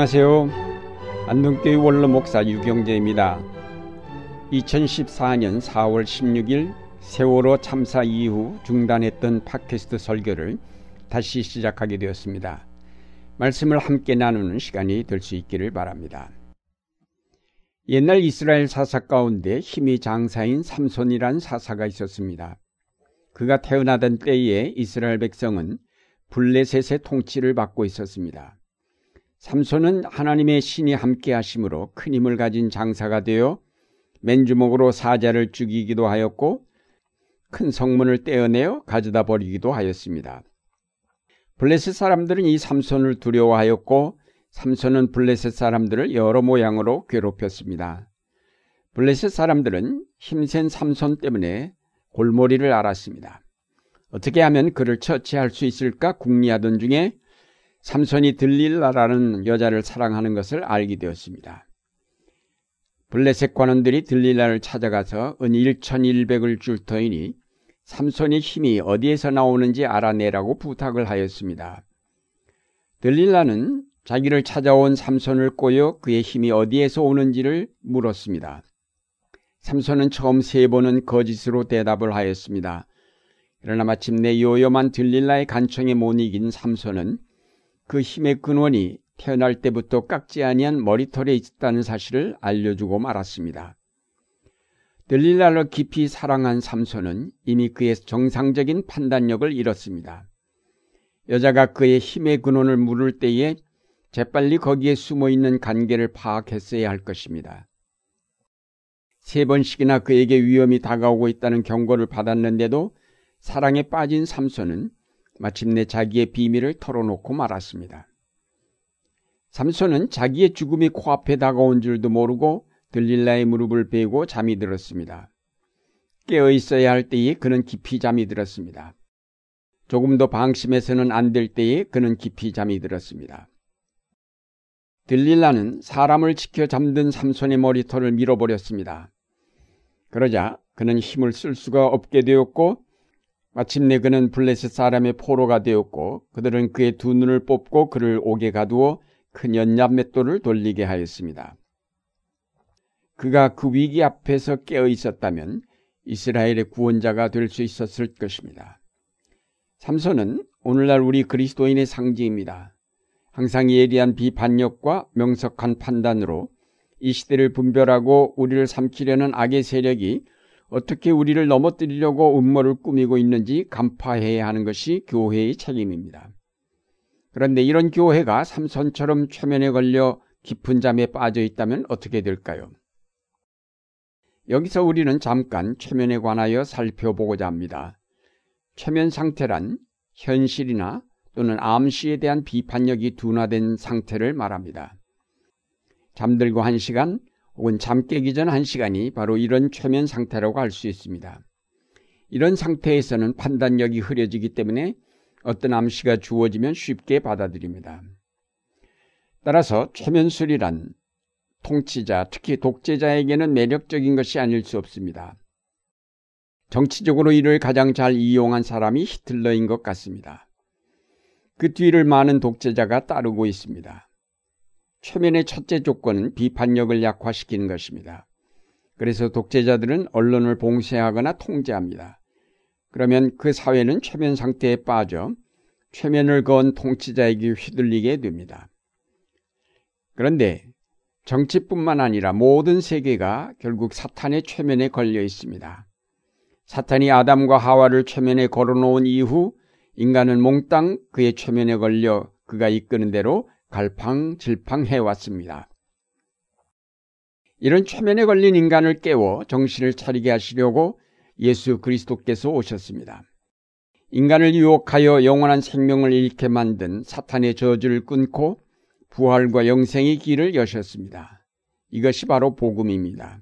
안녕하세요. 안동교회 원로 목사 유경재입니다. 2014년 4월 16일 세월호 참사 이후 중단했던 팟캐스트 설교를 다시 시작하게 되었습니다. 말씀을 함께 나누는 시간이 될 수 있기를 바랍니다. 옛날 이스라엘 사사 가운데 힘이 장사인 삼손이란 사사가 있었습니다. 그가 태어나던 때에 이스라엘 백성은 블레셋의 통치를 받고 있었습니다. 삼손은 하나님의 신이 함께 하심으로 큰 힘을 가진 장사가 되어 맨주먹으로 사자를 죽이기도 하였고 큰 성문을 떼어내어 가져다 버리기도 하였습니다. 블레셋 사람들은 이 삼손을 두려워하였고 삼손은 블레셋 사람들을 여러 모양으로 괴롭혔습니다. 블레셋 사람들은 힘센 삼손 때문에 골머리를 앓았습니다. 어떻게 하면 그를 처치할 수 있을까 궁리하던 중에 삼손이 들릴라라는 여자를 사랑하는 것을 알게 되었습니다. 블레셋 관원들이 들릴라를 찾아가서 은 1,100을 줄 터이니 삼손의 힘이 어디에서 나오는지 알아내라고 부탁을 하였습니다. 들릴라는 자기를 찾아온 삼손을 꼬여 그의 힘이 어디에서 오는지를 물었습니다. 삼손은 처음 세 번은 거짓으로 대답을 하였습니다. 그러나 마침내 요염한 들릴라의 간청에 못 이긴 삼손은 그 힘의 근원이 태어날 때부터 깎지 아니한 머리털에 있다는 사실을 알려주고 말았습니다. 들릴라를 깊이 사랑한 삼손은 이미 그의 정상적인 판단력을 잃었습니다. 여자가 그의 힘의 근원을 물을 때에 재빨리 거기에 숨어 있는 관계를 파악했어야 할 것입니다. 세 번씩이나 그에게 위험이 다가오고 있다는 경고를 받았는데도 사랑에 빠진 삼손은 마침내 자기의 비밀을 털어놓고 말았습니다. 삼손은 자기의 죽음이 코앞에 다가온 줄도 모르고 들릴라의 무릎을 베고 잠이 들었습니다. 깨어 있어야 할 때에 그는 깊이 잠이 들었습니다. 조금 더 방심해서는 안 될 때에 그는 깊이 잠이 들었습니다. 들릴라는 사람을 지켜 잠든 삼손의 머리털을 밀어버렸습니다. 그러자 그는 힘을 쓸 수가 없게 되었고 마침내 그는 블레셋 사람의 포로가 되었고 그들은 그의 두 눈을 뽑고 그를 옥에 가두어 큰 연납 맷돌을 돌리게 하였습니다. 그가 그 위기 앞에서 깨어 있었다면 이스라엘의 구원자가 될 수 있었을 것입니다. 삼손은 오늘날 우리 그리스도인의 상징입니다. 항상 예리한 비판력과 명석한 판단으로 이 시대를 분별하고 우리를 삼키려는 악의 세력이 어떻게 우리를 넘어뜨리려고 음모를 꾸미고 있는지 간파해야 하는 것이 교회의 책임입니다. 그런데 이런 교회가 삼손처럼 최면에 걸려 깊은 잠에 빠져 있다면 어떻게 될까요? 여기서 우리는 잠깐 최면에 관하여 살펴보고자 합니다. 최면 상태란 현실이나 또는 암시에 대한 비판력이 둔화된 상태를 말합니다. 잠들고 한 시간, 혹은 잠 깨기 전한 시간이 바로 이런 최면 상태라고 할 수 있습니다. 이런 상태에서는 판단력이 흐려지기 때문에 어떤 암시가 주어지면 쉽게 받아들입니다. 따라서 최면술이란 통치자, 특히 독재자에게는 매력적인 것이 아닐 수 없습니다. 정치적으로 이를 가장 잘 이용한 사람이 히틀러인 것 같습니다. 그 뒤를 많은 독재자가 따르고 있습니다. 최면의 첫째 조건은 비판력을 약화시키는 것입니다. 그래서 독재자들은 언론을 봉쇄하거나 통제합니다. 그러면 그 사회는 최면 상태에 빠져 최면을 거은 통치자에게 휘둘리게 됩니다. 그런데 정치뿐만 아니라 모든 세계가 결국 사탄의 최면에 걸려 있습니다. 사탄이 아담과 하와를 최면에 걸어놓은 이후 인간은 몽땅 그의 최면에 걸려 그가 이끄는 대로 갈팡질팡해 왔습니다. 이런 최면에 걸린 인간을 깨워 정신을 차리게 하시려고 예수 그리스도께서 오셨습니다. 인간을 유혹하여 영원한 생명을 잃게 만든 사탄의 저주를 끊고 부활과 영생의 길을 여셨습니다. 이것이 바로 복음입니다.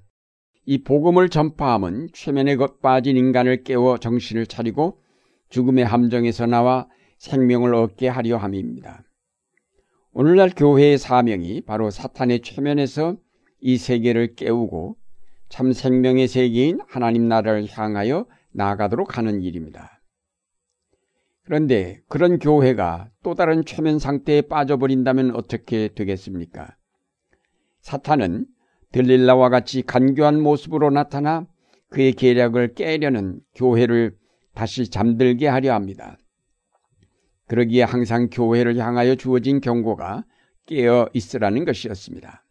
이 복음을 전파함은 최면에 빠진 인간을 깨워 정신을 차리고 죽음의 함정에서 나와 생명을 얻게 하려 함입니다. 오늘날 교회의 사명이 바로 사탄의 최면에서 이 세계를 깨우고 참 생명의 세계인 하나님 나라를 향하여 나아가도록 하는 일입니다. 그런데 그런 교회가 또 다른 최면 상태에 빠져버린다면 어떻게 되겠습니까? 사탄은 들릴라와 같이 간교한 모습으로 나타나 그의 계략을 깨려는 교회를 다시 잠들게 하려 합니다. 그러기에 항상 교회를 향하여 주어진 경고가 깨어 있으라는 것이었습니다.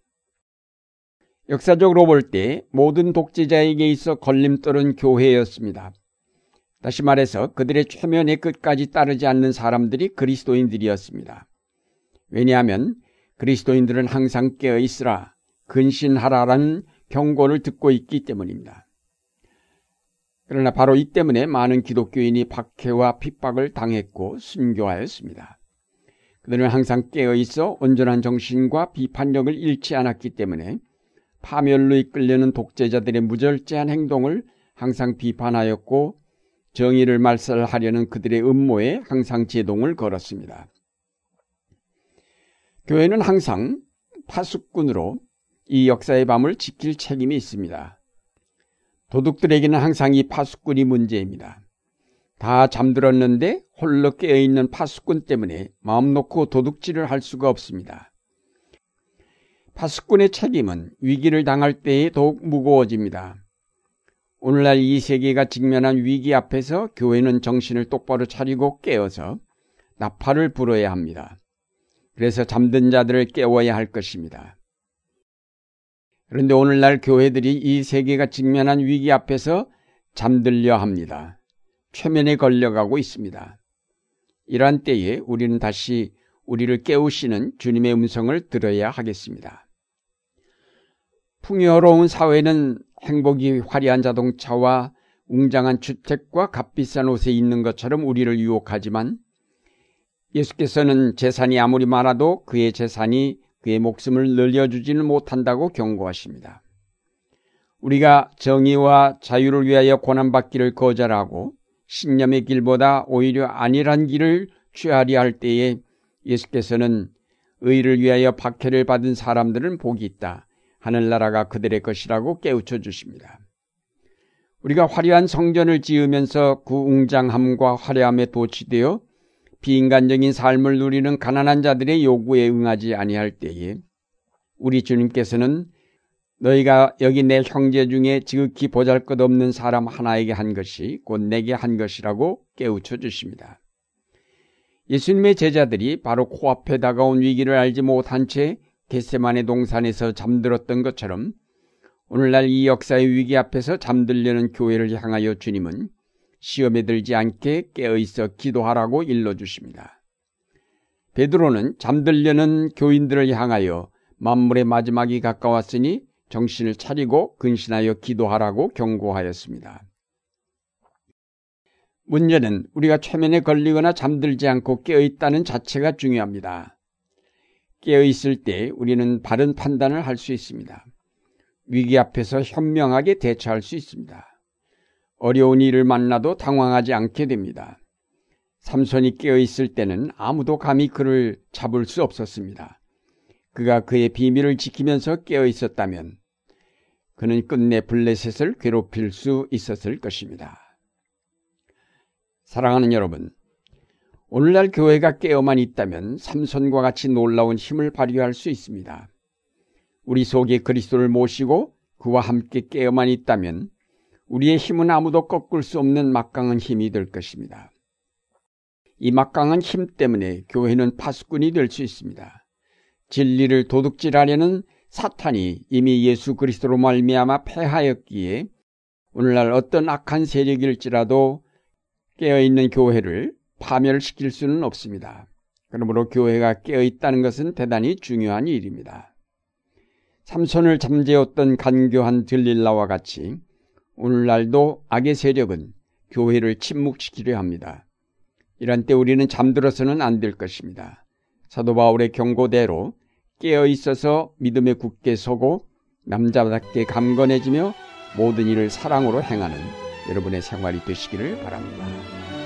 역사적으로 볼 때 모든 독재자에게 있어 걸림돌은 교회였습니다. 다시 말해서 그들의 최면의 끝까지 따르지 않는 사람들이 그리스도인들이었습니다. 왜냐하면 그리스도인들은 항상 깨어 있으라, 근신하라라는 경고를 듣고 있기 때문입니다. 그러나 바로 이 때문에 많은 기독교인이 박해와 핍박을 당했고 순교하였습니다. 그들은 항상 깨어 있어 온전한 정신과 비판력을 잃지 않았기 때문에 파멸로 이끌려는 독재자들의 무절제한 행동을 항상 비판하였고 정의를 말살하려는 그들의 음모에 항상 제동을 걸었습니다. 교회는 항상 파수꾼으로 이 역사의 밤을 지킬 책임이 있습니다. 도둑들에게는 항상 이 파수꾼이 문제입니다. 다 잠들었는데 홀로 깨어있는 파수꾼 때문에 마음 놓고 도둑질을 할 수가 없습니다. 파수꾼의 책임은 위기를 당할 때에 더욱 무거워집니다. 오늘날 이 세계가 직면한 위기 앞에서 교회는 정신을 똑바로 차리고 깨어서 나팔을 불어야 합니다. 그래서 잠든 자들을 깨워야 할 것입니다. 그런데 오늘날 교회들이 이 세계가 직면한 위기 앞에서 잠들려 합니다. 최면에 걸려가고 있습니다. 이러한 때에 우리는 다시 우리를 깨우시는 주님의 음성을 들어야 하겠습니다. 풍요로운 사회는 행복이 화려한 자동차와 웅장한 주택과 값비싼 옷에 있는 것처럼 우리를 유혹하지만 예수께서는 재산이 아무리 많아도 그의 재산이 그의 목숨을 늘려주지는 못한다고 경고하십니다. 우리가 정의와 자유를 위하여 고난받기를 거절하고 신념의 길보다 오히려 안일한 길을 취하려 할 때에 예수께서는 의를 위하여 박해를 받은 사람들은 복이 있다. 하늘나라가 그들의 것이라고 깨우쳐 주십니다. 우리가 화려한 성전을 지으면서 그 웅장함과 화려함에 도취되어 비인간적인 삶을 누리는 가난한 자들의 요구에 응하지 아니할 때에 우리 주님께서는 너희가 여기 내 형제 중에 지극히 보잘것없는 사람 하나에게 한 것이 곧 내게 한 것이라고 깨우쳐 주십니다. 예수님의 제자들이 바로 코앞에 다가온 위기를 알지 못한 채 겟세만의 동산에서 잠들었던 것처럼 오늘날 이 역사의 위기 앞에서 잠들려는 교회를 향하여 주님은 시험에 들지 않게 깨어있어 기도하라고 일러주십니다. 베드로는 잠들려는 교인들을 향하여 만물의 마지막이 가까웠으니 정신을 차리고 근신하여 기도하라고 경고하였습니다. 문제는 우리가 최면에 걸리거나 잠들지 않고 깨어있다는 자체가 중요합니다. 깨어있을 때 우리는 바른 판단을 할 수 있습니다. 위기 앞에서 현명하게 대처할 수 있습니다. 어려운 일을 만나도 당황하지 않게 됩니다. 삼손이 깨어있을 때는 아무도 감히 그를 잡을 수 없었습니다. 그가 그의 비밀을 지키면서 깨어있었다면 그는 끝내 블레셋을 괴롭힐 수 있었을 것입니다. 사랑하는 여러분, 오늘날 교회가 깨어만 있다면 삼손과 같이 놀라운 힘을 발휘할 수 있습니다. 우리 속에 그리스도를 모시고 그와 함께 깨어만 있다면 우리의 힘은 아무도 꺾을 수 없는 막강한 힘이 될 것입니다. 이 막강한 힘 때문에 교회는 파수꾼이 될 수 있습니다. 진리를 도둑질하려는 사탄이 이미 예수 그리스도로 말미암아 패하였기에 오늘날 어떤 악한 세력일지라도 깨어있는 교회를 파멸시킬 수는 없습니다. 그러므로 교회가 깨어있다는 것은 대단히 중요한 일입니다. 삼손을 잠재웠던 간교한 들릴라와 같이 오늘날도 악의 세력은 교회를 침묵시키려 합니다. 이런 때 우리는 잠들어서는 안 될 것입니다. 사도 바울의 경고대로 깨어 있어서 믿음에 굳게 서고 남자답게 감건해지며 모든 일을 사랑으로 행하는 여러분의 생활이 되시기를 바랍니다.